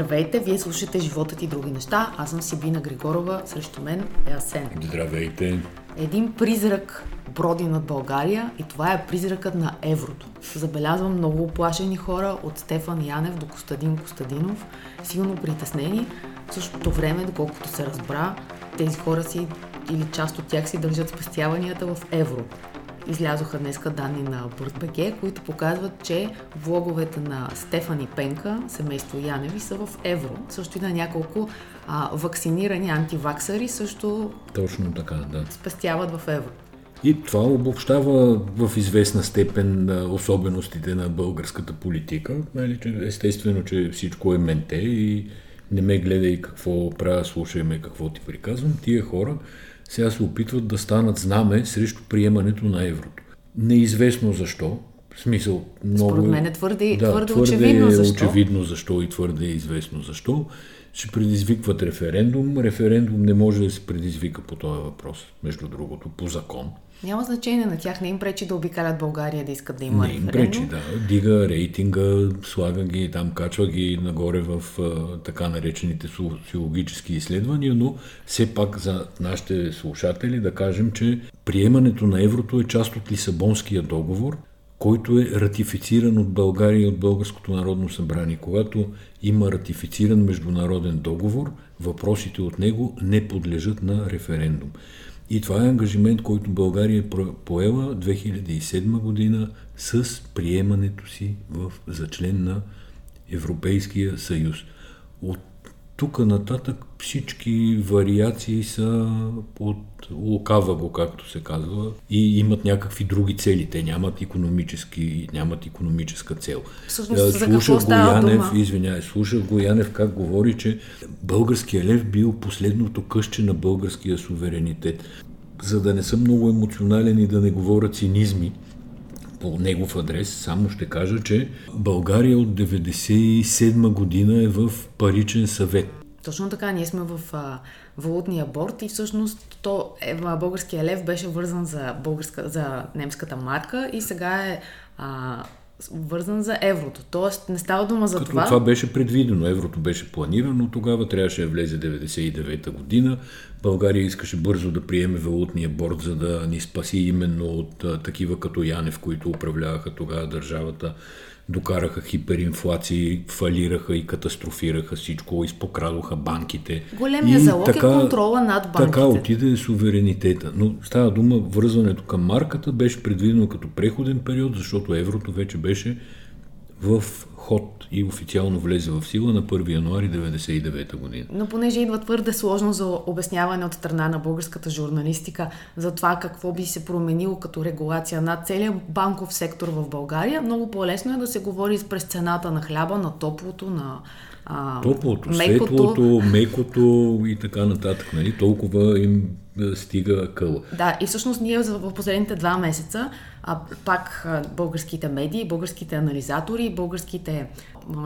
Здравейте, вие слушате Животът и други неща. Аз съм Сибина Григорова, срещу мен е Асен. Здравейте. Един призрак броди над България и това е призракът на еврото. Забелязвам много оплашени хора от Стефан Янев до Костадин Костадинов, силно притеснени. В същото време, доколкото се разбра, тези хора си или част от тях си държат спестяванията в евро. Излязоха днеска данни на BirdBG, които показват, че влоговете на Стефани Пенка, семейство Яневи, са в евро. Също и на няколко а, вакцинирани антиваксари също Точно така, да. спестяват в евро. И това обобщава в известна степен особеностите на българската политика. Нали, естествено, че всичко е менте и не ме гледай какво правя, слушай ме какво ти приказвам. Тия хора сега се опитват да станат знаме срещу приемането на еврото. Неизвестно защо. В смисъл, много... Според мен е твърде, да, твърде, твърде очевидно е защо. очевидно защо и твърде е известно защо. Ще предизвикват референдум. Референдум не може да се предизвика по този въпрос, между другото, по закон. Няма значение на тях, не им пречи да обикалят България да искат да има Не им пречи, да. Дига рейтинга, слага ги там, качва ги нагоре в така наречените социологически изследвания, но все пак за нашите слушатели да кажем, че приемането на еврото е част от Лисабонския договор, който е ратифициран от България и от Българското народно събрание. Когато има ратифициран международен договор, въпросите от него не подлежат на референдум. И това е ангажимент, който България е поела 2007 година с приемането си в, за член на Европейския съюз. От тук нататък всички вариации са от лукава го, както се казва, и имат някакви други цели. Те нямат економически, нямат економическа цел. Всъщност, Е, слушах го Янев, дума? извинявай, слушах го Янев как говори, че българския лев бил последното къще на българския суверенитет. За да не съм много емоционален и да не говоря цинизми, по негов адрес, само ще кажа, че България от 1997 година е в паричен съвет. Точно така, ние сме в а, валутния борт и всъщност то, е, българския лев беше вързан за, българска, за немската марка и сега е а, вързан за еврото. Тоест не става дума за Като това. това беше предвидено, еврото беше планирано, тогава трябваше да влезе 99-та година. България искаше бързо да приеме валутния борт, за да ни спаси именно от а, такива като Янев, които управляваха тогава държавата, докараха хиперинфлации, фалираха и катастрофираха всичко, изпокрадоха банките. Големия И залог е контрола над банките. Така отиде суверенитета. Но става дума, връзването към марката беше предвидено като преходен период, защото еврото вече беше в ход и официално влезе в сила на 1 януари 1999 година. Но понеже идва твърде сложно за обясняване от страна на българската журналистика за това какво би се променило като регулация на целия банков сектор в България, много по-лесно е да се говори през цената на хляба, на топлото, на а, Топлото, мекото. светлото, мекото и така нататък. Нали? Толкова им стига къла. Да, и всъщност ние в последните два месеца а, пак а, българските медии, българските анализатори, българските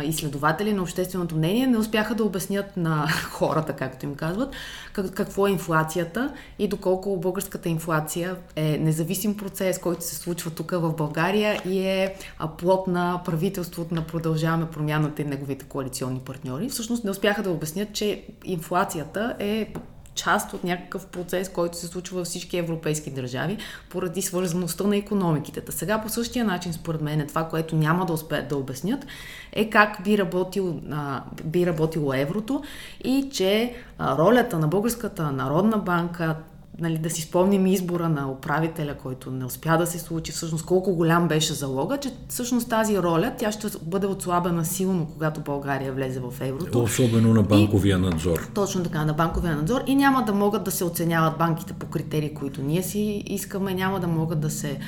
изследователи на общественото мнение не успяха да обяснят на хората, както им казват, как, какво е инфлацията и доколко българската инфлация е независим процес, който се случва тук в България и е плод на правителството на Продължаваме промяната и неговите коалиционни партньори. Всъщност не успяха да обяснят, че инфлацията е част от някакъв процес, който се случва във всички европейски държави, поради свързаността на економиките. Та сега по същия начин, според мен, е това, което няма да успеят да обяснят, е как би, работил, а, би работило еврото и че а, ролята на Българската народна банка, нали, да си спомним избора на управителя, който не успя да се случи, всъщност колко голям беше залога, че всъщност тази роля, тя ще бъде отслабена силно, когато България влезе в еврото. Особено на банковия надзор. Точно така, на банковия надзор и няма да могат да се оценяват банките по критерии, които ние си искаме, няма да могат да се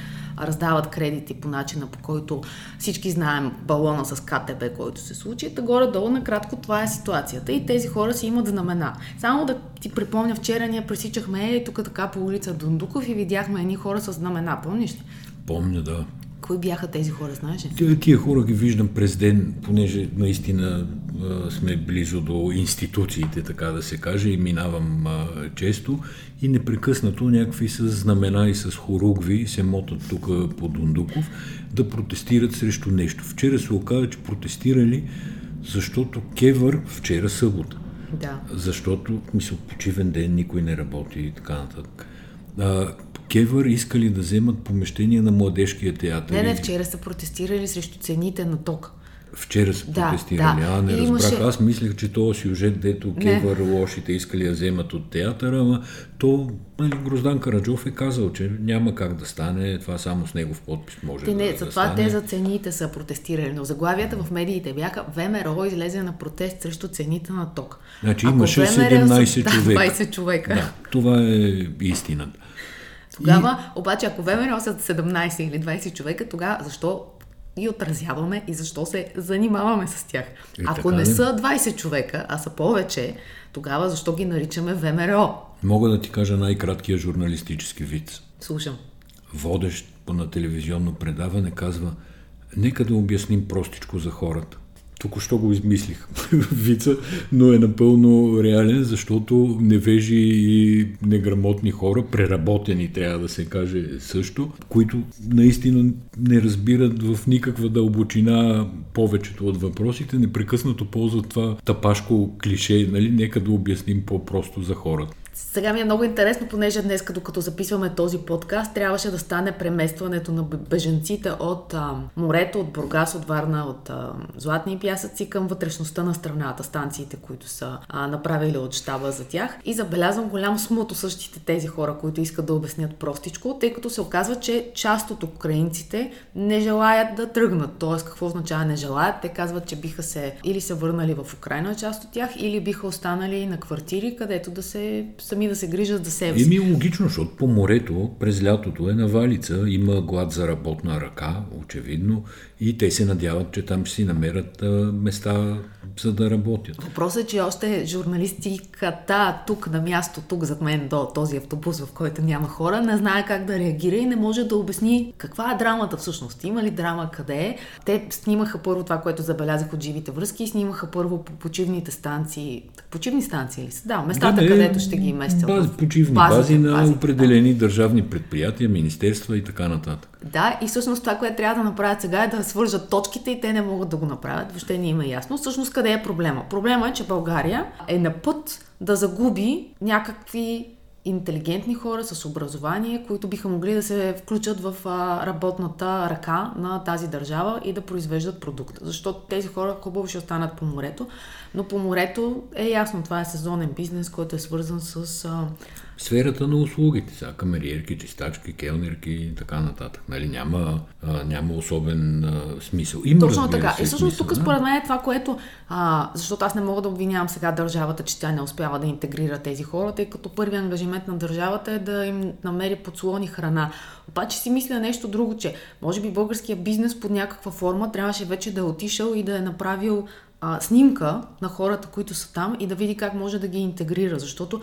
раздават кредити по начина, по който всички знаем балона с КТБ, който се случи. Та горе-долу, накратко, това е ситуацията и тези хора си имат знамена. Само да ти припомня, вчера ние пресичахме е, тук така по улица Дундуков и видяхме едни хора с знамена, помниш ли? Помня, да. Кои бяха тези хора, знаеш ли? Тия, хора ги виждам през ден, понеже наистина сме близо до институциите, така да се каже, и минавам а, често и непрекъснато някакви с знамена и с хоругви се мотат тук по Дундуков да протестират срещу нещо. Вчера се оказа, че протестирали защото Кевър вчера събота. Да. Защото, мисля, почивен ден никой не работи и така нататък. А, Кевър искали да вземат помещение на младежкия театър. Не, не, вчера са протестирали срещу цените на ток. Вчера са Да, протестирали. да. А, не И разбрах. имаше- Аз мислех, че този сюжет, дето Кевър лошите искали да вземат от театъра, ама то нали, Гроздан Караджов е казал, че няма как да стане, това само с негов подпис може Те да, не, да затова стане. те за цените са протестирали, но заглавията в медиите бяха ВМРО излезе на протест срещу цените на ток. Значи Ако имаше ВМРО 17 да, човека. 20 човека. Да, това е истината. Тогава, обаче, ако ВМРО са 17 или 20 човека, тогава защо ги отразяваме и защо се занимаваме с тях? Е, ако не са 20 човека, а са повече, тогава защо ги наричаме ВМРО? Мога да ти кажа най-краткия журналистически вид. Слушам. Водещ по на телевизионно предаване казва Нека да обясним простичко за хората. Току-що го измислих вица, но е напълно реален, защото невежи и неграмотни хора, преработени трябва да се каже също, които наистина не разбират в никаква дълбочина повечето от въпросите, непрекъснато ползват това тапашко клише, нали? Нека да обясним по-просто за хората. Сега ми е много интересно, понеже днес, като, като записваме този подкаст, трябваше да стане преместването на б- бежанците от а, морето, от Бургас, от Варна, от а, Златни пясъци към вътрешността на страната, станциите, които са а, направили от щаба за тях. И забелязвам голям смут от същите тези хора, които искат да обяснят простичко, тъй като се оказва, че част от украинците не желаят да тръгнат. Тоест, какво означава не желаят? Те казват, че биха се или се върнали в Украина, част от тях, или биха останали на квартири, където да се сами да се грижат за себе си. Еми логично, защото по морето през лятото е навалица, има глад за работна ръка, очевидно, и те се надяват, че там ще си намерят а, места за да работят. Въпросът е, че още журналистиката тук на място, тук зад мен до този автобус, в който няма хора, не знае как да реагира и не може да обясни каква е драмата всъщност. Има ли драма, къде е? Те снимаха първо това, което забелязах от живите връзки и снимаха първо по почивните станции. Почивни станции ли са? Да, местата, бе, където ще ги местят. Бази, в почивни базите, бази на базите, определени държавни предприятия, министерства и така нататък. Да, и всъщност това, което трябва да направят сега е да свържат точките и те не могат да го направят. Въобще не има ясно. Всъщност къде е проблема? Проблема е, че България е на път да загуби някакви интелигентни хора с образование, които биха могли да се включат в работната ръка на тази държава и да произвеждат продукт. Защото тези хора хубаво ще останат по морето, но по морето е ясно, това е сезонен бизнес, който е свързан с Сферата на услугите, сега камериерки, чистачки, келнерки и така нататък. Нали, няма, а, няма особен а, смисъл. Има, Точно така. се, И всъщност тук да. според мен е това, което... А, защото аз не мога да обвинявам сега държавата, че тя не успява да интегрира тези хора, тъй като първи ангажимент на държавата е да им намери подслони храна. Обаче си мисля нещо друго, че може би българския бизнес под някаква форма трябваше вече да е отишъл и да е направил а, снимка на хората, които са там и да види как може да ги интегрира, защото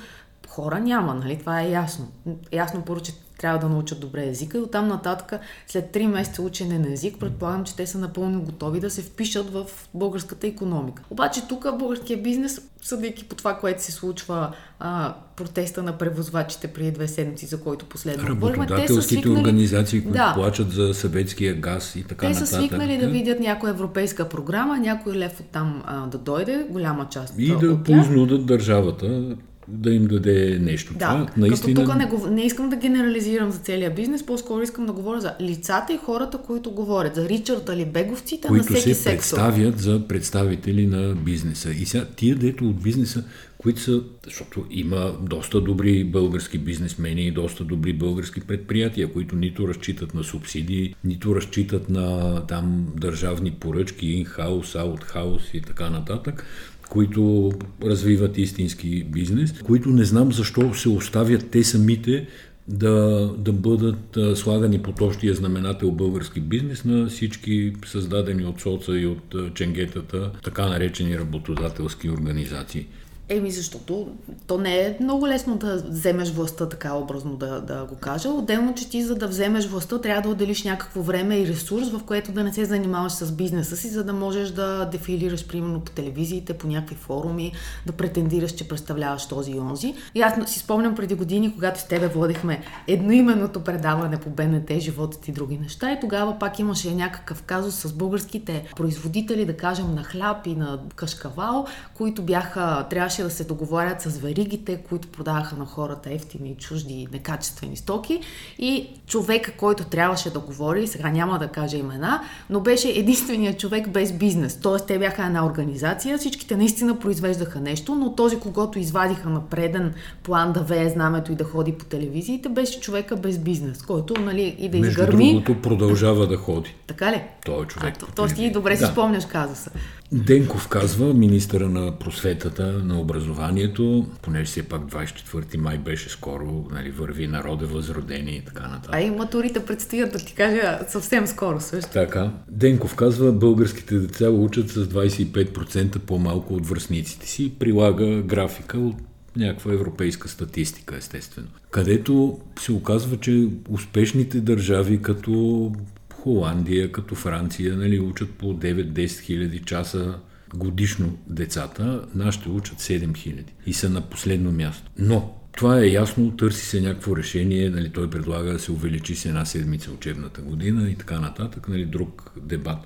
хора няма, нали? Това е ясно. Ясно първо, че трябва да научат добре езика и оттам нататък, след 3 месеца учене на език, предполагам, че те са напълно готови да се впишат в българската економика. Обаче тук българския бизнес, съдейки по това, което се случва, а, протеста на превозвачите преди две седмици, за който последно говорихме, те са Работодателските свикнали... организации, които Да. плачат за съветския газ и така Те са нататък. свикнали да видят някоя европейска програма, някой лев оттам а, да дойде, голяма част И от да тях. поизнудат държавата да им даде нещо. Да, Това като наистина... тук не, гов- не искам да генерализирам за целия бизнес, по-скоро искам да говоря за лицата и хората, които говорят, за Ричард или Беговците на които всеки се сектор. представят за представители на бизнеса. И сега тия дето от бизнеса, които са, защото има доста добри български бизнесмени и доста добри български предприятия, които нито разчитат на субсидии, нито разчитат на там държавни поръчки, инхаус, аутхаус и така нататък които развиват истински бизнес, които не знам защо се оставят те самите да, да бъдат слагани под общия знаменател български бизнес на всички създадени от соца и от ченгетата, така наречени работодателски организации. Еми, защото то не е много лесно да вземеш властта, така образно да, да го кажа. Отделно, че ти за да вземеш властта, трябва да отделиш някакво време и ресурс, в което да не се занимаваш с бизнеса си, за да можеш да дефилираш, примерно, по телевизиите, по някакви форуми, да претендираш, че представляваш този и онзи. И аз си спомням преди години, когато с тебе водихме едноименното предаване по БНТ, животът и други неща. И тогава пак имаше някакъв казус с българските производители, да кажем, на хляб и на кашкавал, които бяха, трябваше да се договарят с веригите, които продаваха на хората ефтини, чужди, некачествени стоки. И човека, който трябваше да говори, сега няма да кажа имена, но беше единственият човек без бизнес. Тоест, те бяха една организация, всичките наистина произвеждаха нещо, но този, когато извадиха на преден план да вее знамето и да ходи по телевизиите, беше човека без бизнес, който, нали, и да Между изгърми. другото, продължава да ходи. Така ли? Той е човек. А, то, то ти добре си Да. спомняш казуса. Денков казва, министъра на просветата, на образованието, понеже все пак 24 май беше скоро, нали, върви народе възродени и така нататък. А и матурите предстоят да ти кажа съвсем скоро също. Така. Денков казва, българските деца учат с 25% по-малко от връзниците си. Прилага графика от някаква европейска статистика, естествено. Където се оказва, че успешните държави като Холандия, като Франция, нали, учат по 9-10 хиляди часа годишно децата, нашите учат 7 хиляди и са на последно място. Но това е ясно, търси се някакво решение, нали, той предлага да се увеличи с една седмица учебната година и така нататък, нали, друг дебат.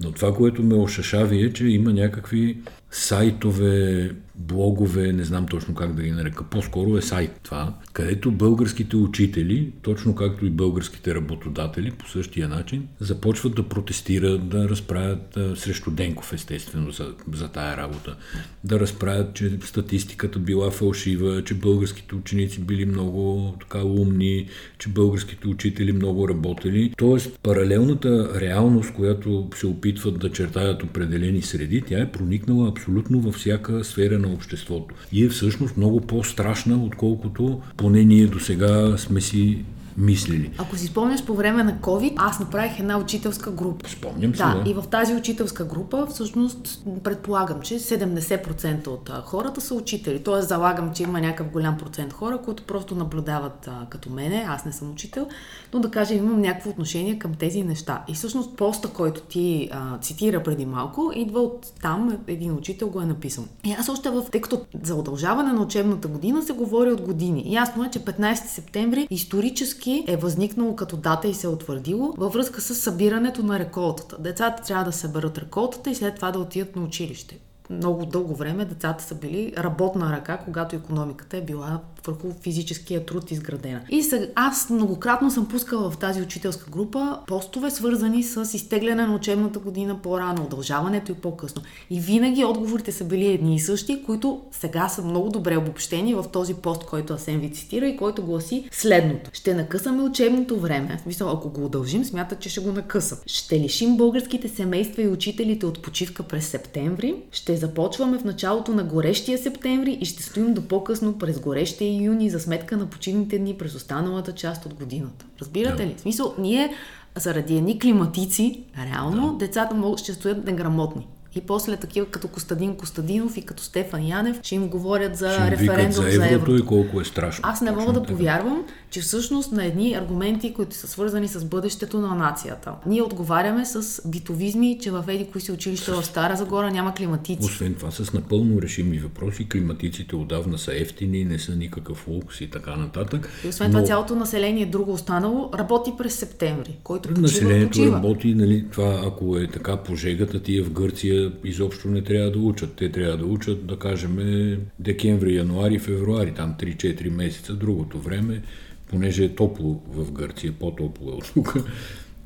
Но това, което ме ошашави е, че има някакви сайтове, блогове, не знам точно как да ги нарека, по-скоро е сайт това, където българските учители, точно както и българските работодатели, по същия начин, започват да протестират, да разправят срещу Денков, естествено, за, за тая работа. Да разправят, че статистиката била фалшива, че българските ученици били много така умни, че българските учители много работели. Тоест, паралелната реалност, която се опитват да чертаят определени среди, тя е проникнала абсолютно във всяка сфера на обществото. И е всъщност много по-страшна, отколкото поне ние до сега сме си мислили. Ако си спомняш по време на COVID, аз направих една учителска група. Спомням се, Да, да. и в тази учителска група всъщност предполагам, че 70% от а, хората са учители. Тоест залагам, че има някакъв голям процент хора, които просто наблюдават а, като мене, аз не съм учител, но да кажем имам някакво отношение към тези неща. И всъщност поста, който ти а, цитира преди малко, идва от там, един учител го е написал. И аз още в, тъй като за удължаване на учебната година се говори от години. Ясно е, че 15 септември исторически е възникнало като дата и се е утвърдило във връзка с събирането на реколтата. Децата трябва да съберат реколтата и след това да отидат на училище. Много дълго време децата са били работна ръка, когато економиката е била върху физическия труд изградена. И сега, аз многократно съм пускала в тази учителска група постове, свързани с изтегляне на учебната година по-рано, удължаването и по-късно. И винаги отговорите са били едни и същи, които сега са много добре обобщени в този пост, който Асен ви цитира и който гласи следното. Ще накъсаме учебното време. Смисъл, ако го удължим, смятат, че ще го накъсат. Ще лишим българските семейства и учителите от почивка през септември. Ще започваме в началото на горещия септември и ще стоим до по-късно през горещия юни за сметка на почивните дни през останалата част от годината. Разбирате ли? В смисъл, ние заради едни климатици, реално, децата могат, ще стоят неграмотни. И после такива като Костадин Костадинов и като Стефан Янев ще им говорят за Ще им викат референдум за еврото, и колко е страшно. Аз не мога да повярвам, че всъщност на едни аргументи, които са свързани с бъдещето на нацията, ние отговаряме с битовизми, че в еди кои си училища в Стара Загора няма климатици. Освен това, с напълно решими въпроси, климатиците отдавна са ефтини, не са никакъв лукс и така нататък. И освен това цялото население, друго останало, работи през септември, който почива, Населението почива. работи, нали, това ако е така по жегата, тия в Гърция изобщо не трябва да учат. Те трябва да учат, да кажем, декември, януари, февруари, там 3-4 месеца, другото време, понеже е топло в Гърция, по-топло е от тук.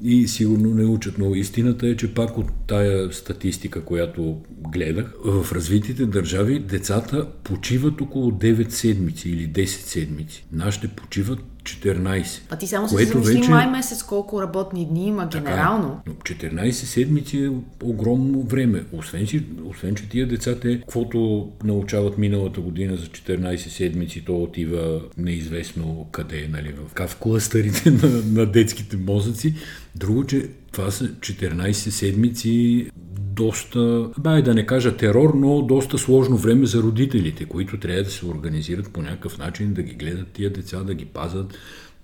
И сигурно не учат, но истината е, че пак от тая статистика, която гледах, в развитите държави децата почиват около 9 седмици или 10 седмици. Нашите почиват 14. А ти само се замисли вече- май месец колко работни дни има Така е. генерално. Но 14 седмици е огромно време. Освен, си, освен че тия деца, те, каквото научават миналата година за 14 седмици, то отива неизвестно къде, нали, в, така в клъстерите на, на детските мозъци. Друго, че това са 14 седмици доста, бай да не кажа терор, но доста сложно време за родителите, които трябва да се организират по някакъв начин, да ги гледат тия деца, да ги пазат,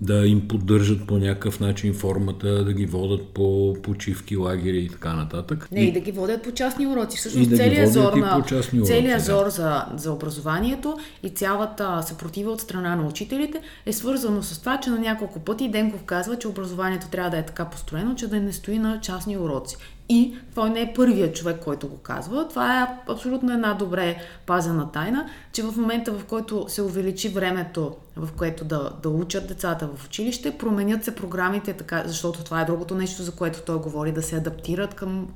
да им поддържат по някакъв начин формата, да ги водат по почивки, лагери и така нататък. Не, и да ги водят по частни уроци. Всъщност да целият зор, на, целият да. зор за, за образованието и цялата съпротива от страна на учителите е свързано с това, че на няколко пъти Денков казва, че образованието трябва да е така построено, че да не стои на частни уроци. И той не е първият човек, който го казва. Това е абсолютно една добре пазена тайна, че в момента, в който се увеличи времето, в което да, да учат децата в училище, променят се програмите, така, защото това е другото нещо, за което той говори, да се адаптират към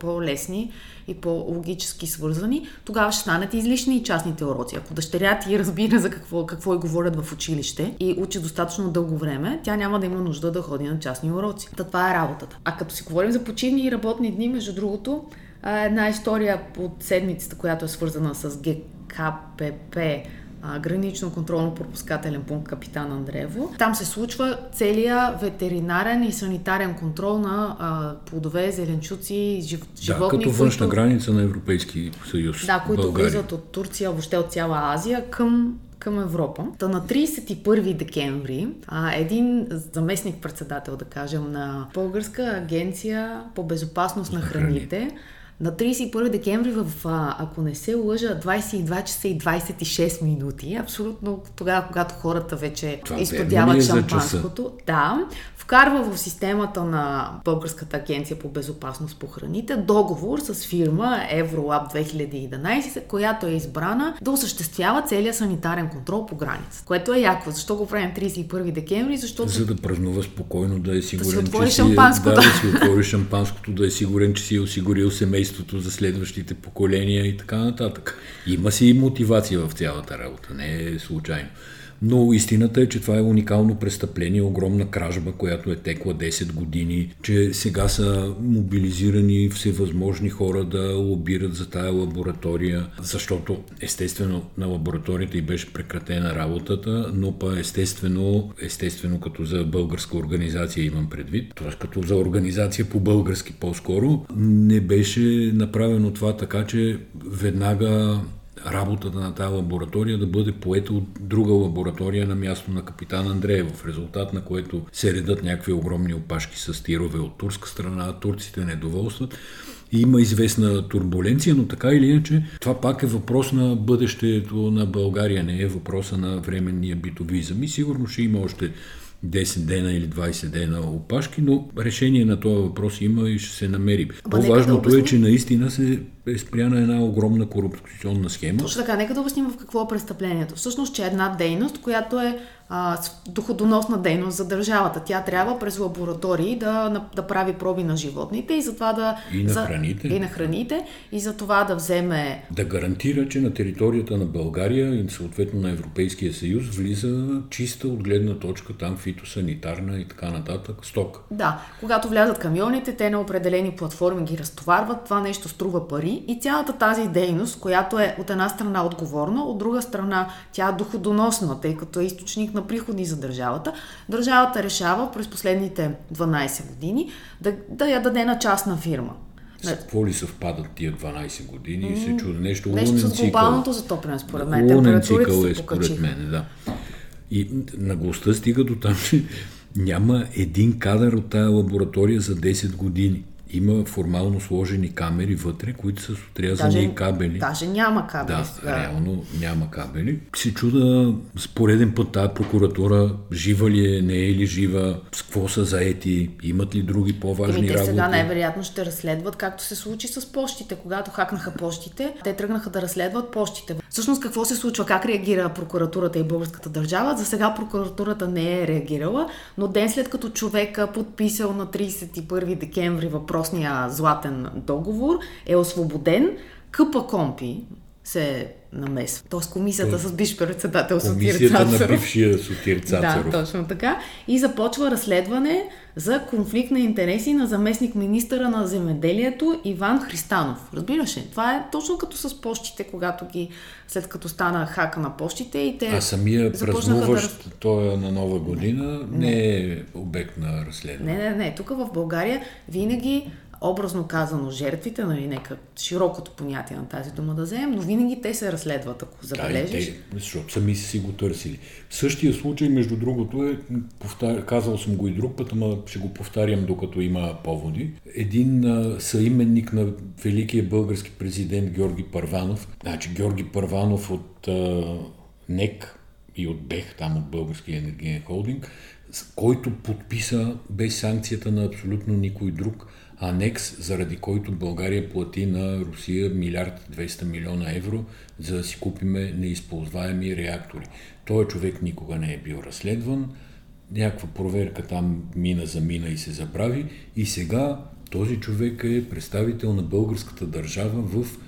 по-лесни и по-логически свързани, тогава ще станат излишни и частните уроци. Ако дъщеря ти разбира за какво, какво и говорят в училище и учи достатъчно дълго време, тя няма да има нужда да ходи на частни уроци. Та това е работата. А като си говорим за почивни и работни дни, между другото, една история от седмицата, която е свързана с ГКПП, гранично контролно-пропускателен пункт Капитан Андреево. Там се случва целият ветеринарен и санитарен контрол на а, плодове, зеленчуци, жив, да, животни. като външна които, граница на Европейски съюз. Да, които България. влизат от Турция, въобще от цяла Азия към към Европа. Та на 31 декември а, един заместник-председател, да кажем, на Българска агенция по безопасност на храните, на 31 декември в, ако не се лъжа, 22 часа и 26 минути, абсолютно тогава, когато хората вече Това изподяват шампанското, да, вкарва в системата на Българската агенция по безопасност по храните договор с фирма Евролаб 2011, която е избрана да осъществява целият санитарен контрол по граница. Което е яко. Защо го правим 31 декември? Защото... За да празнува спокойно, да е сигурен, да си че шампанското. Си, да, да си отвори шампанското, да е сигурен, че си е осигурил семейството за следващите поколения и така нататък. Има си и мотивация в цялата работа, не е случайно. Но истината е, че това е уникално престъпление, огромна кражба, която е текла 10 години, че сега са мобилизирани всевъзможни хора да лобират за тая лаборатория, защото естествено на лабораторията и беше прекратена работата, но па естествено, естествено като за българска организация имам предвид, т.е. като за организация по български по-скоро, не беше направено това така, че веднага работата на тази лаборатория да бъде поета от друга лаборатория на място на капитан Андреев, в резултат на което се редат някакви огромни опашки с тирове от турска страна, турците недоволстват. Има известна турбуленция, но така или иначе това пак е въпрос на бъдещето на България, не е въпроса на временния битовизъм. И сигурно ще има още 10 дена или 20 дена опашки, но решение на този въпрос има и ще се намери. По-важното е, че наистина се е спряна една огромна корупционна схема. Точно така, нека да обясним в какво е престъплението. Всъщност, че е една дейност, която е а, доходоносна дейност за държавата. Тя трябва през лаборатории да, да прави проби на животните и затова да... И на за, храните. И на храните. И за това да вземе... Да гарантира, че на територията на България и съответно на Европейския съюз влиза чиста от гледна точка там фитосанитарна и така нататък сток. Да, когато влязат камионите, те на определени платформи ги разтоварват, това нещо струва пари и цялата тази дейност, която е от една страна отговорна, от друга страна тя е доходоносна, тъй като е източник на приходи за държавата, държавата решава през последните 12 години да, да я даде на частна фирма. С какво ли съвпадат тия 12 години и се чуда нещо Нещо с глобалното затопляне, според мен. Лунен цикъл е според мен, да. И наглостта стига до там, че няма един кадър от тая лаборатория за 10 години има формално сложени камери вътре, които са с отрязани даже, кабели. Даже няма кабели. Да, да, реално няма кабели. Си чуда с пореден път тази прокуратура жива ли е, не е ли жива, с какво са заети, имат ли други по-важни те работи. сега най-вероятно ще разследват, както се случи с почтите. Когато хакнаха почтите, те тръгнаха да разследват почтите. Всъщност какво се случва, как реагира прокуратурата и българската държава? За сега прокуратурата не е реагирала, но ден след като човека подписал на 31 декември въпрос въпросния златен договор, е освободен. Къпа Компи се намесва. Тоест комисията Той, с бивш председател Цацаров. на бившия Сотир Цацаров. Да, точно така. И започва разследване за конфликт на интереси на заместник министъра на земеделието Иван Христанов. Разбираш ли? Това е точно като с почтите, когато ги, след като стана хака на почтите и те А самия празнуващ да... той е на нова година не, не е обект на разследване. Не, не, не. Тук в България винаги образно казано жертвите, нали, нека широкото понятие на тази дума да вземем, но винаги те се разследват, ако забележиш. Да, те, защото сами са си го търсили. В същия случай, между другото, е, повтар... казал съм го и друг път, ама ще го повтарям докато има поводи. Един а, съименник на великия български президент Георги Първанов, значи Георги Първанов от а, НЕК и от БЕХ, там от Българския енергиен холдинг, който подписа без санкцията на абсолютно никой друг анекс, заради който България плати на Русия милиард 200 милиона евро, за да си купиме неизползваеми реактори. Той човек никога не е бил разследван, някаква проверка там мина за мина и се забрави и сега този човек е представител на българската държава в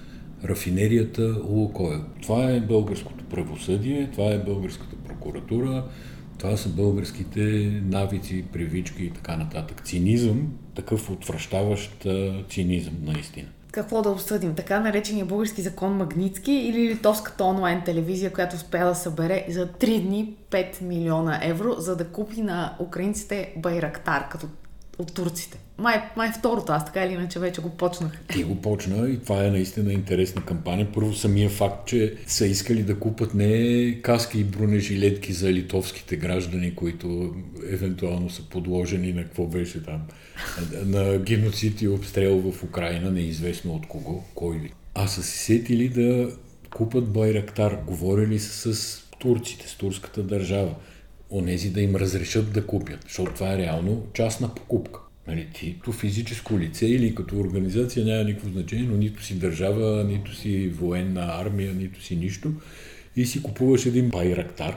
рафинерията Лукойл. Това е българското правосъдие, това е българската прокуратура, това са българските навици, привички и така нататък. Цинизъм, такъв отвръщаващ цинизъм, наистина. Какво да обсъдим? Така наречения български закон Магницки или литовската онлайн телевизия, която успя да събере за 3 дни 5 милиона евро, за да купи на украинците Байрактар, като от турците. Май, май второто, аз така или иначе вече го почнах. Ти го почна и това е наистина интересна кампания. Първо самия факт, че са искали да купат не каски и бронежилетки за литовските граждани, които евентуално са подложени на какво беше там, на геноцид и обстрел в Украина, неизвестно от кого, кой. А са се сетили да купат Байрактар. Говорили са с турците, с турската държава онези да им разрешат да купят, защото това е реално частна покупка. Нали, ти като физическо лице или като организация няма никакво значение, но нито си държава, нито си военна армия, нито си нищо. И си купуваш един байрактар,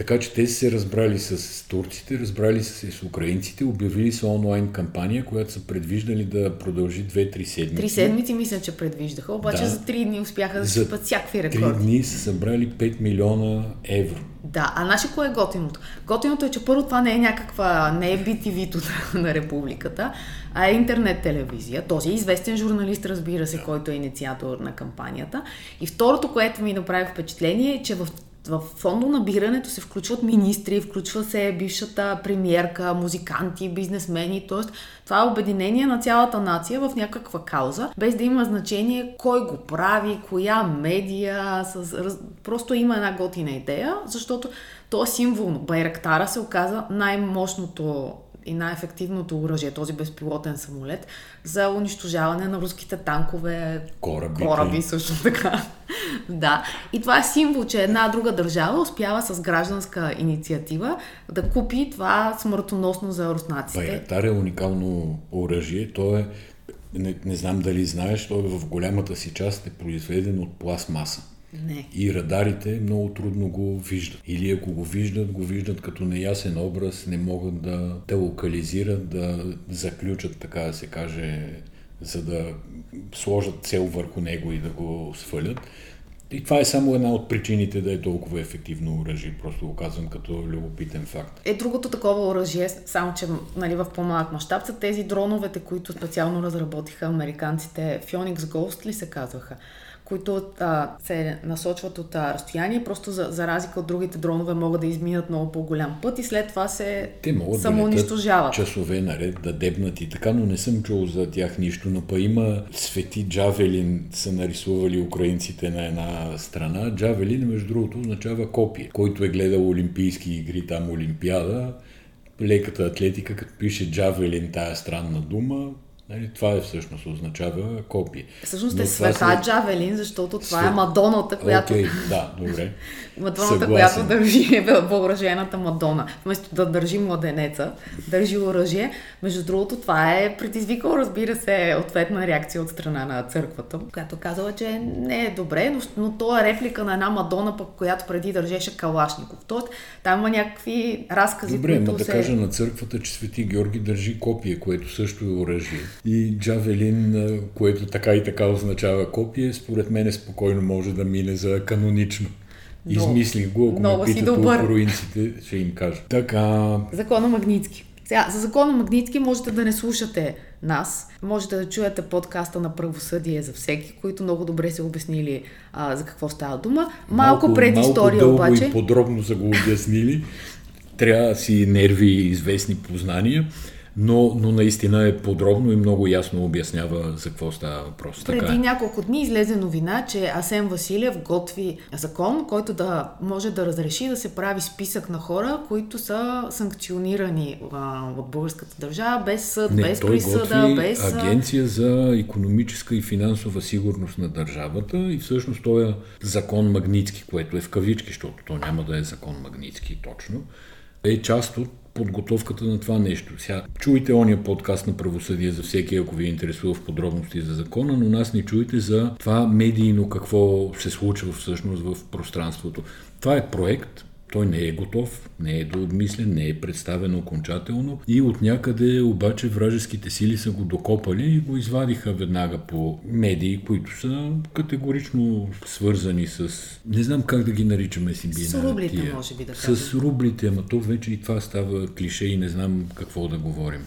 така че те са се разбрали с турците, разбрали са се с украинците, обявили са онлайн кампания, която са предвиждали да продължи 2-3 седмици. Три седмици мисля, че предвиждаха, обаче да. за 3 дни успяха да щупат всякакви рекорди. 3 дни са събрали 5 милиона евро. Да, а наше кое е готиното? Готиното е, че първо това не е някаква, не е BTV-то на, на републиката, а е интернет телевизия. Този известен журналист, разбира се, който е инициатор на кампанията. И второто, което ми направи впечатление е, че в в фондо набирането се включват министри, включва се бившата премиерка, музиканти, бизнесмени, т.е. това е обединение на цялата нация в някаква кауза, без да има значение кой го прави, коя медия, с... просто има една готина идея, защото то е символно. Байрактара се оказа най-мощното и най-ефективното оръжие, този безпилотен самолет, за унищожаване на руските танкове, кораби, кораби също така. да. И това е символ, че една друга държава успява с гражданска инициатива да купи това смъртоносно за руснаците. Байрактар е уникално оръжие. То е, не, не знам дали знаеш, то е в голямата си част е произведен от пластмаса. Не. И радарите много трудно го виждат. Или ако го виждат, го виждат като неясен образ, не могат да, да локализират, да заключат, така да се каже, за да сложат цел върху него и да го свалят. И това е само една от причините да е толкова ефективно оръжие, просто го казвам като любопитен факт. Е, другото такова оръжие, само че нали, в по-малък мащаб, са тези дроновете, които специално разработиха американците. Phoenix Ghost ли се казваха? Които а, се насочват от а, разстояние, просто за, за разлика от другите дронове могат да изминат много по-голям път и след това се Те могат самоунищожават. Да часове наред да дебнат и така, но не съм чул за тях нищо, но па има свети Джавелин са нарисували украинците на една страна. Джавелин, между другото, означава копие. Който е гледал Олимпийски игри, там Олимпиада, леката атлетика, като пише Джавелин, тая странна дума, Нали, това е всъщност означава копие. Всъщност е света се... Джавелин, защото това Свет... е Мадоната, която... Окей, okay, да, добре. Мадоната, която държи въоръжената Мадона. Вместо да държи младенеца, държи оръжие. Между другото, това е предизвикало, разбира се, ответна реакция от страна на църквата, която казала, че не е добре, но, но то е реплика на една Мадона, пък, която преди държеше Калашников. Тоест, там има някакви разкази, Добре, които но да се... кажа на църквата, че Свети Георги държи копие, което също е оръжие и Джавелин, което така и така означава копие, според мен спокойно може да мине за канонично. Измислих го, ако ме питат украинците, ще им кажа. Така... Закона Магницки. Сега, за закона Магницки можете да не слушате нас. Можете да чуете подкаста на правосъдие за всеки, които много добре са обяснили а, за какво става дума. Малко, малко предистория малко обаче. и подробно са го обяснили. Трябва да си нерви и известни познания. Но, но наистина е подробно и много ясно обяснява за какво става въпрос. Преди така е. няколко дни излезе новина, че Асен Василев готви закон, който да може да разреши да се прави списък на хора, които са санкционирани а, от българската държава без съд, Не, без той присъда, готви без... агенция за економическа и финансова сигурност на държавата и всъщност той е закон Магницки, което е в кавички, защото то няма да е закон Магницки точно, е част от подготовката на това нещо. Сега, чуйте ония подкаст на правосъдие за всеки, ако ви интересува в подробности за закона, но нас не чуйте за това медийно какво се случва всъщност в пространството. Това е проект, той не е готов, не е дообмислен, не е представен окончателно. И от някъде обаче вражеските сили са го докопали и го извадиха веднага по медии, които са категорично свързани с... Не знам как да ги наричаме си С рублите, може би да С кажем. рублите, ама то вече и това става клише и не знам какво да говорим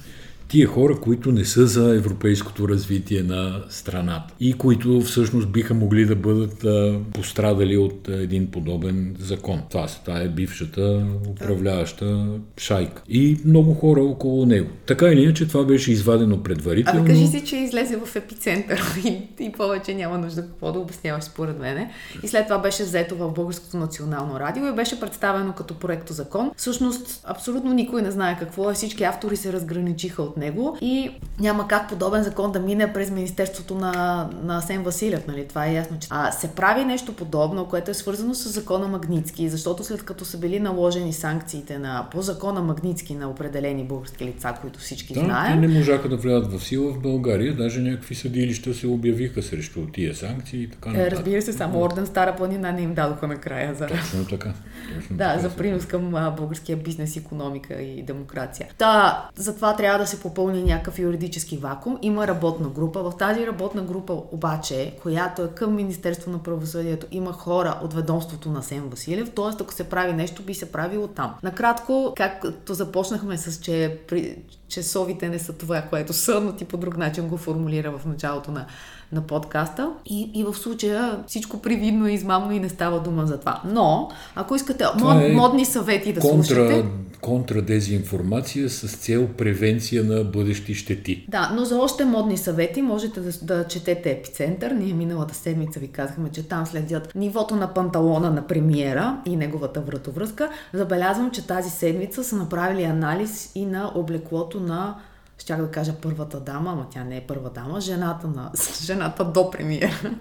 тия хора, които не са за европейското развитие на страната и които всъщност биха могли да бъдат а, пострадали от а, един подобен закон. Това, това е бившата управляваща шайка. И много хора около него. Така или иначе, това беше извадено предварително. Абе, кажи си, че излезе в епицентър и, и повече няма нужда какво да обясняваш според мене. И след това беше взето в Българското национално радио и беше представено като проекто закон. Всъщност, абсолютно никой не знае какво е. Всички автори се разграничиха от него и няма как подобен закон да мине през Министерството на, на Асен Василев. Нали? Това е ясно. Че... А, се прави нещо подобно, което е свързано с закона Магницки, защото след като са били наложени санкциите на, по закона Магницки на определени български лица, които всички Да, знаем, те не можаха да влязат в сила в България. Даже някакви съдилища се обявиха срещу тия санкции и така Е, нататък. разбира се, само Орден Стара планина не им дадоха накрая за, Точно така. Точно да, така за принос към а, българския бизнес, економика и демокрация. Та, затова трябва да се попълни някакъв юридически вакуум. Има работна група. В тази работна група обаче, която е към Министерство на правосъдието, има хора от ведомството на Сен Василев, т.е. ако се прави нещо, би се правило там. Накратко, както започнахме с, че, при, че не са това, което са, но ти по друг начин го формулира в началото на на подкаста. И, и в случая всичко привидно и измамно и не става дума за това. Но, ако искате Това мод, е модни съвети да слушате... Контра, контрадезинформация с цел превенция на бъдещи щети. Да, но за още модни съвети можете да, да четете Епицентър. Ние миналата седмица ви казахме, че там следят нивото на панталона на премиера и неговата вратовръзка. Забелязвам, че тази седмица са направили анализ и на облеклото на щях да кажа първата дама, ама тя не е първа дама, жената, на, жената до премиера,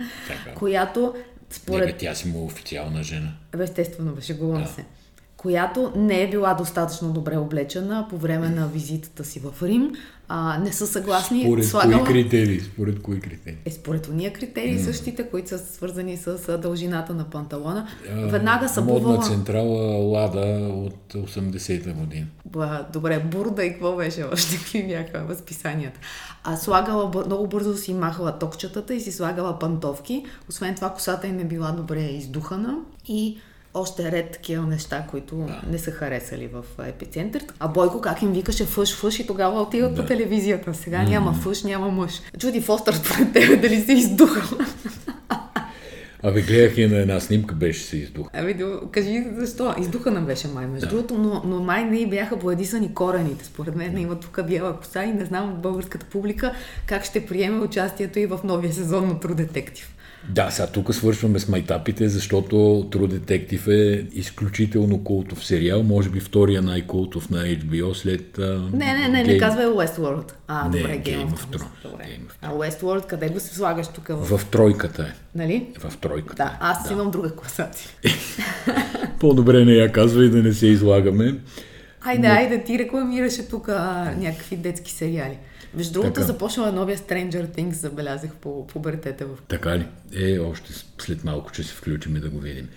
която според... Не, бе, тя си му официална жена. Естествено, беше шегувам Да. се. Която не е била достатъчно добре облечена по време на визитата си в Рим. А, не са съгласни. Според слагала- кои критерии? Според кои критерии? е според уния критерии същите, които са свързани с дължината на панталона. А, Веднага са Модна централа Лада от 80-та година. Ба, Добре, бурда и какво беше още? Какви бяха възписанията? А слагала, много бързо си махала токчетата и си слагала пантовки. Освен това, косата й не била добре издухана и още ред такива неща, които не са харесали в епицентър. А Бойко как им викаше фъш, фъш и тогава отиват по телевизията. Сега няма фъш, няма мъж. Джуди Фостър според тебе дали се издухала? Абе, гледах я на една снимка, беше се издух. Ами, до- кажи защо. Издухана беше май, между другото, но, но май не бяха боядисани корените. Според мен има тук бяла коса и не знам българската публика как ще приеме участието и в новия сезон на True Detective. Да, сега тук свършваме с майтапите, защото True Detective е изключително култов сериал, може би втория най-култов на HBO след... Не, не, не, не Game- казвай Westworld. А, Не, добре, Game of Thrones. Thrones. Добре. Game of А Westworld, къде го се слагаш тук? В... В тройката е. Нали? В тройката Да, аз имам друга класация. По-добре не я казвай да не се излагаме. Айде, айде, ти рекламираше тук някакви детски сериали. Между другото, Така. започнала новия Stranger Things, забелязах по пубертета в Така ли? Е, още след малко ще се включим и да го видим.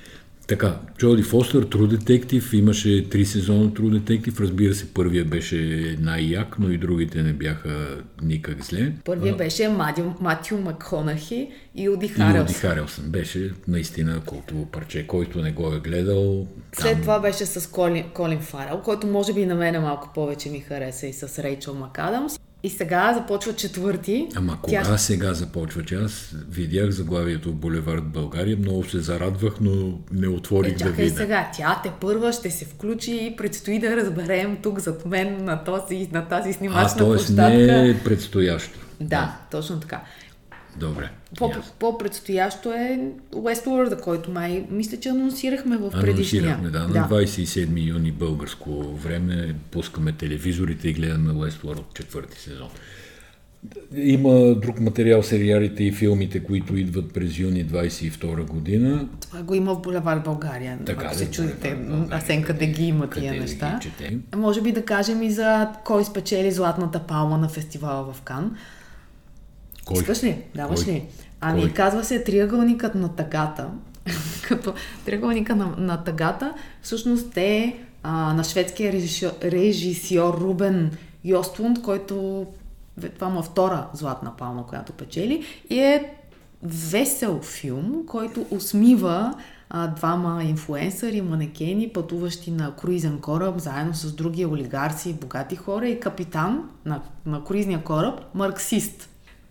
Така, Джоди Фостер, True Detective, имаше три сезона True Detective, разбира се, първия беше най-як, но и другите не бяха никак зле. Първия беше Матю, Матю Макхонахи и Уди И Харелс. Оди Харелсън беше наистина култово парче, който не го е гледал. След това беше с Колин, Колин Фарел, който може би на мен малко повече ми хареса и с Рейчел Макадамс. И сега започва четвърти. Ама кога Тя... сега започва? Че аз видях заглавието в Булевард България, много се зарадвах, но не отворих е, чакай да видя. сега, тя те първа ще се включи и предстои да разберем тук зад мен на, този, на тази снимачна а, площадка. не е предстоящо. Да, да, точно така. Добре. По, по-предстоящо е Westworld, който май, мисля, че анонсирахме в предишния. Анонсирахме, да. да. На 27 юни българско време пускаме телевизорите и гледаме Westworld четвърти сезон. Има друг материал, сериалите и филмите, които идват през юни 22 година. Това го има в Булевар България. Така ако се чудите, Асен къде ги има тия неща. Може би да кажем и за кой спечели Златната палма на фестивала в Кан. Кой? Искаш ли? Даваш Кой? ли? Ами, Кой? казва се триъгълникът на тъгата. Като триъгълника на, на тъгата, всъщност е а, на шведския режисьор, режисьор Рубен Йостлунд, който това му е втора златна палма, която печели. И е весел филм, който усмива а, двама инфуенсъри, манекени, пътуващи на круизен кораб, заедно с други олигарси, богати хора и капитан на, на круизния кораб, марксист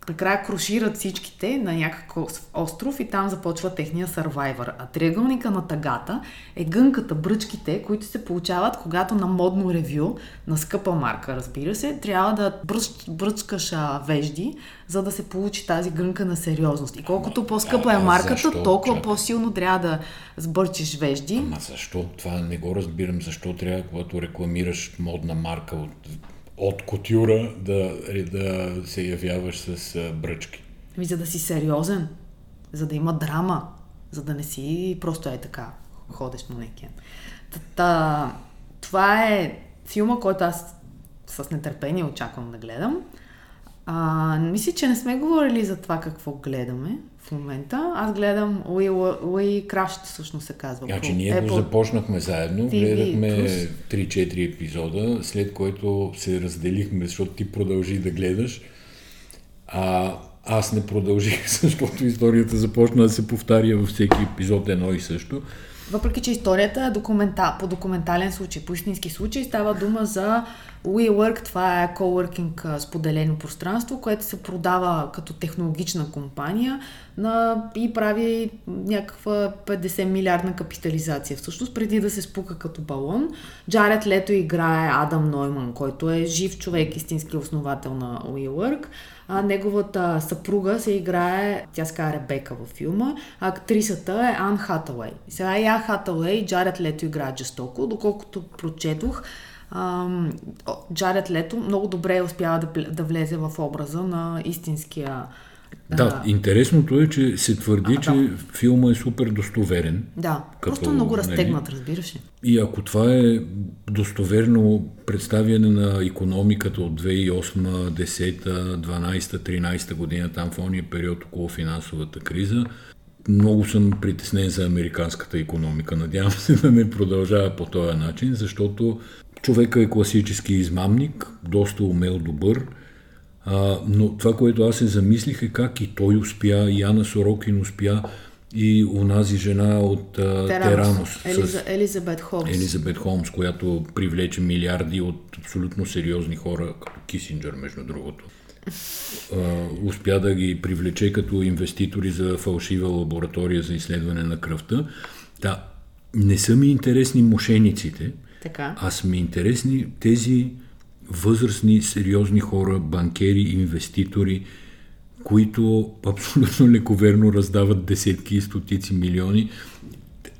накрая крушират всичките на някакъв остров и там започва техния сървайвър. А триъгълника на тагата е гънката, бръчките, които се получават, когато на модно ревю, на скъпа марка, разбира се, трябва да бръч, бръчкаш а, вежди, за да се получи тази гънка на сериозност. И колкото по-скъпа е марката, защо? толкова Чакай. по-силно трябва да сбърчиш вежди. Ама защо? Това не го разбирам. Защо трябва, когато рекламираш модна марка от от котюра да, да се явяваш с бръчки. Ами за да си сериозен, за да има драма, за да не си просто е така ходеш манекен. Та, това е филма, който аз с нетърпение очаквам да гледам. А, мисля, че не сме говорили за това какво гледаме в момента. Аз гледам We, We Crashed, всъщност се казва. Значи ние Apple го започнахме заедно, TV гледахме 3-4 епизода, след което се разделихме, защото ти продължи да гледаш, а аз не продължих, защото историята започна да се повтаря във всеки епизод едно и също. Въпреки, че историята е документа, по документален случай, по истински случай, става дума за WeWork, това е coworking споделено пространство, което се продава като технологична компания на, и прави някаква 50 милиардна капитализация. Всъщност, преди да се спука като балон, Джаред Лето играе Адам Нойман, който е жив човек, истински основател на WeWork. А неговата съпруга се играе, тя ска Ребека във филма, а актрисата е Ан Хатауей. Сега и Ан Хатауей и Джаред Лето играят жестоко, доколкото прочетох, Джаред Лето много добре успява да, да влезе в образа на истинския да, интересното е, че се твърди, а, че да. филма е супер достоверен. Да, като, просто много нали? разтегнат, разбираш ли. И ако това е достоверно представяне на економиката от 2008, 10, 12, 13 година, там в ония период около финансовата криза, много съм притеснен за американската економика. Надявам се да не продължава по този начин, защото човека е класически измамник, доста умел, добър, а, но това, което аз се замислих е как и той успя, и Яна Сорокин успя, и унази жена от а, Теранос. Елиза, Елизабет Холмс. Елизабет Холмс, която привлече милиарди от абсолютно сериозни хора, като Кисинджер, между другото. А, успя да ги привлече като инвеститори за фалшива лаборатория за изследване на кръвта. Да, не са ми интересни мошениците, така. а са ми интересни тези възрастни, сериозни хора, банкери, инвеститори, които абсолютно лековерно раздават десетки и стотици милиони.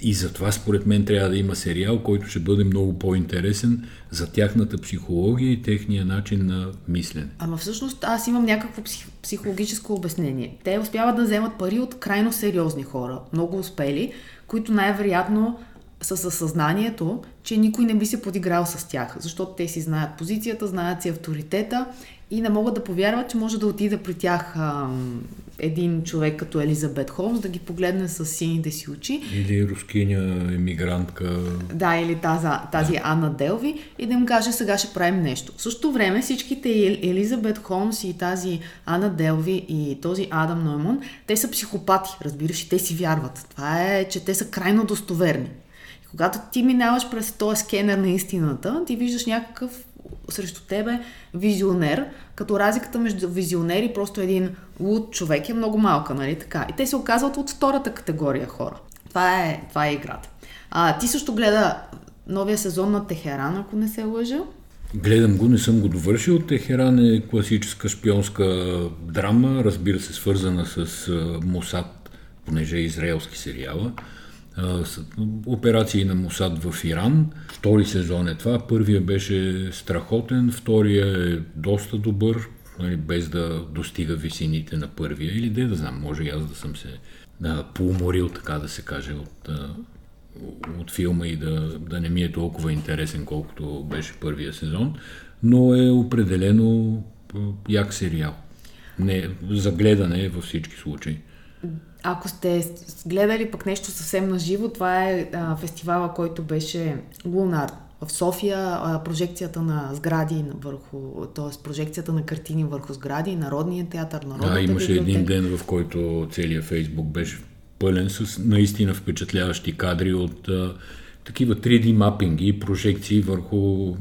И затова според мен трябва да има сериал, който ще бъде много по-интересен за тяхната психология и техния начин на мислене. Ама всъщност аз имам някакво психологическо обяснение. Те успяват да вземат пари от крайно сериозни хора, много успели, които най-вероятно са със съзнанието, че никой не би се подиграл с тях, защото те си знаят позицията, знаят си авторитета и не могат да повярват, че може да отида при тях а, един човек като Елизабет Холмс, да ги погледне с сините си очи. Или рускиня емигрантка. Да, или тази, тази да. Анна Делви и да им каже сега ще правим нещо. В същото време всичките Елизабет Холмс и тази Анна Делви и този Адам Нойман, те са психопати, разбираш, и те си вярват. Това е, че те са крайно достоверни. Когато ти минаваш през този скенер на истината, ти виждаш някакъв срещу тебе визионер, като разликата между визионер и просто един луд човек е много малка, нали така? И те се оказват от втората категория хора. Това е, това е играта. А, ти също гледа новия сезон на Техеран, ако не се лъжа. Гледам го, не съм го довършил. Техеран е класическа шпионска драма, разбира се, свързана с Мосад, понеже е израелски сериала. Операции на Мосад в Иран. Втори сезон е това. Първия беше страхотен, втория е доста добър, нали, без да достига висините на първия. Или де да знам, може и аз да съм се да, поуморил, така да се каже, от, от филма и да, да не ми е толкова интересен, колкото беше първия сезон, но е определено як сериал. Не, за гледане във всички случаи. Ако сте гледали пък нещо съвсем наживо, това е а, фестивала, който беше Лунар в София, прожекцията на сгради върху, т.е. прожекцията на картини върху сгради, Народния театър, Народната Да, имаше библиотека. един ден, в който целият Фейсбук беше пълен с наистина впечатляващи кадри от а, такива 3D мапинги и прожекции върху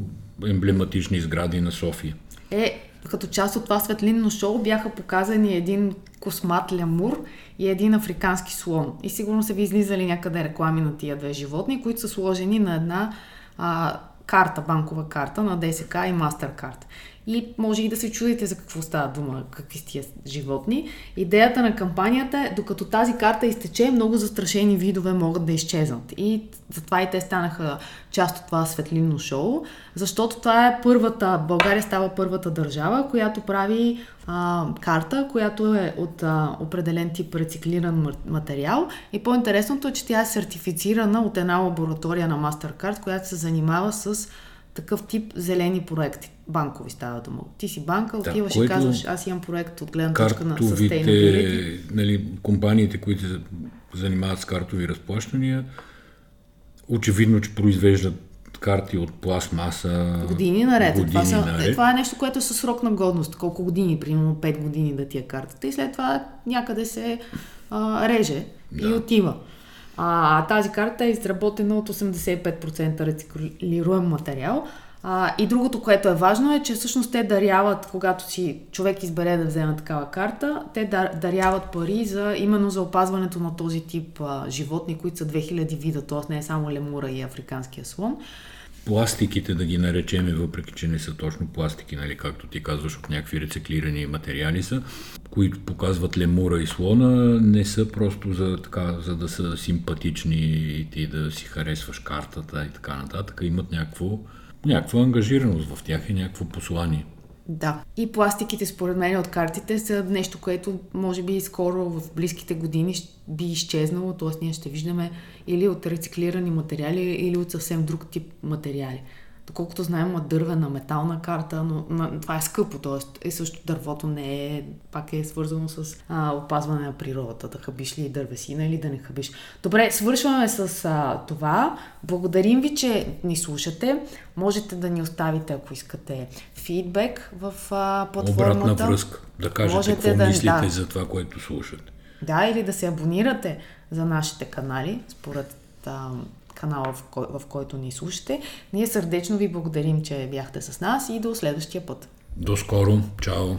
емблематични сгради на София. Е, като част от това светлинно шоу бяха показани един космат лямур и един африкански слон. И сигурно са ви излизали някъде реклами на тия две животни, които са сложени на една а, карта, банкова карта на ДСК и Mastercard. И може и да се чудите за какво става дума, какви тия животни. Идеята на кампанията е, докато тази карта изтече, много застрашени видове могат да изчезнат. И затова и те станаха част от това светлинно шоу, защото това е първата, България става първата държава, която прави а, карта, която е от а, определен тип рециклиран материал. И по-интересното е, че тя е сертифицирана от една лаборатория на Mastercard, която се занимава с такъв тип зелени проекти. Банкови става дума. Ти си банка, отиваш да, и казваш, аз имам проект от гледна точка на sustainability. Нали, компаниите, които се занимават с картови разплащания, очевидно, че произвеждат карти от пластмаса. Години наред. Години това, са, наред. това е нещо, което е със срок на годност. Колко години, примерно 5 години да ти е картата. И след това някъде се а, реже да. и отива. А, тази карта е изработена от 85% рециклируем материал. А, и другото, което е важно е, че всъщност те даряват, когато си човек избере да вземе такава карта, те даряват пари за, именно за опазването на този тип а, животни, които са 2000 вида, т.е. не е само лемура и африканския слон пластиките, да ги наречеме, въпреки че не са точно пластики, нали, както ти казваш, от някакви рециклирани материали са, които показват лемура и слона, не са просто за, така, за да са симпатични и ти да си харесваш картата и така нататък. Имат някакво, някаква ангажираност в тях и някакво послание. Да. И пластиките, според мен, от картите са нещо, което може би скоро в близките години би изчезнало, т.е. ние ще виждаме или от рециклирани материали, или от съвсем друг тип материали. Доколкото знаем, дървена, метална карта, но, но това е скъпо, т.е. е също дървото не е, пак е свързано с а, опазване на природата, да хабиш ли дървесина или да не хабиш. Добре, свършваме с а, това. Благодарим ви, че ни слушате. Можете да ни оставите, ако искате, фидбек в а, платформата. Обратна връзка, да кажете Можете какво да, мислите да, за това, което слушате. Да, или да се абонирате за нашите канали, според а, канала, в, кой, в който ни слушате. Ние сърдечно ви благодарим, че бяхте с нас и до следващия път. До скоро. Чао.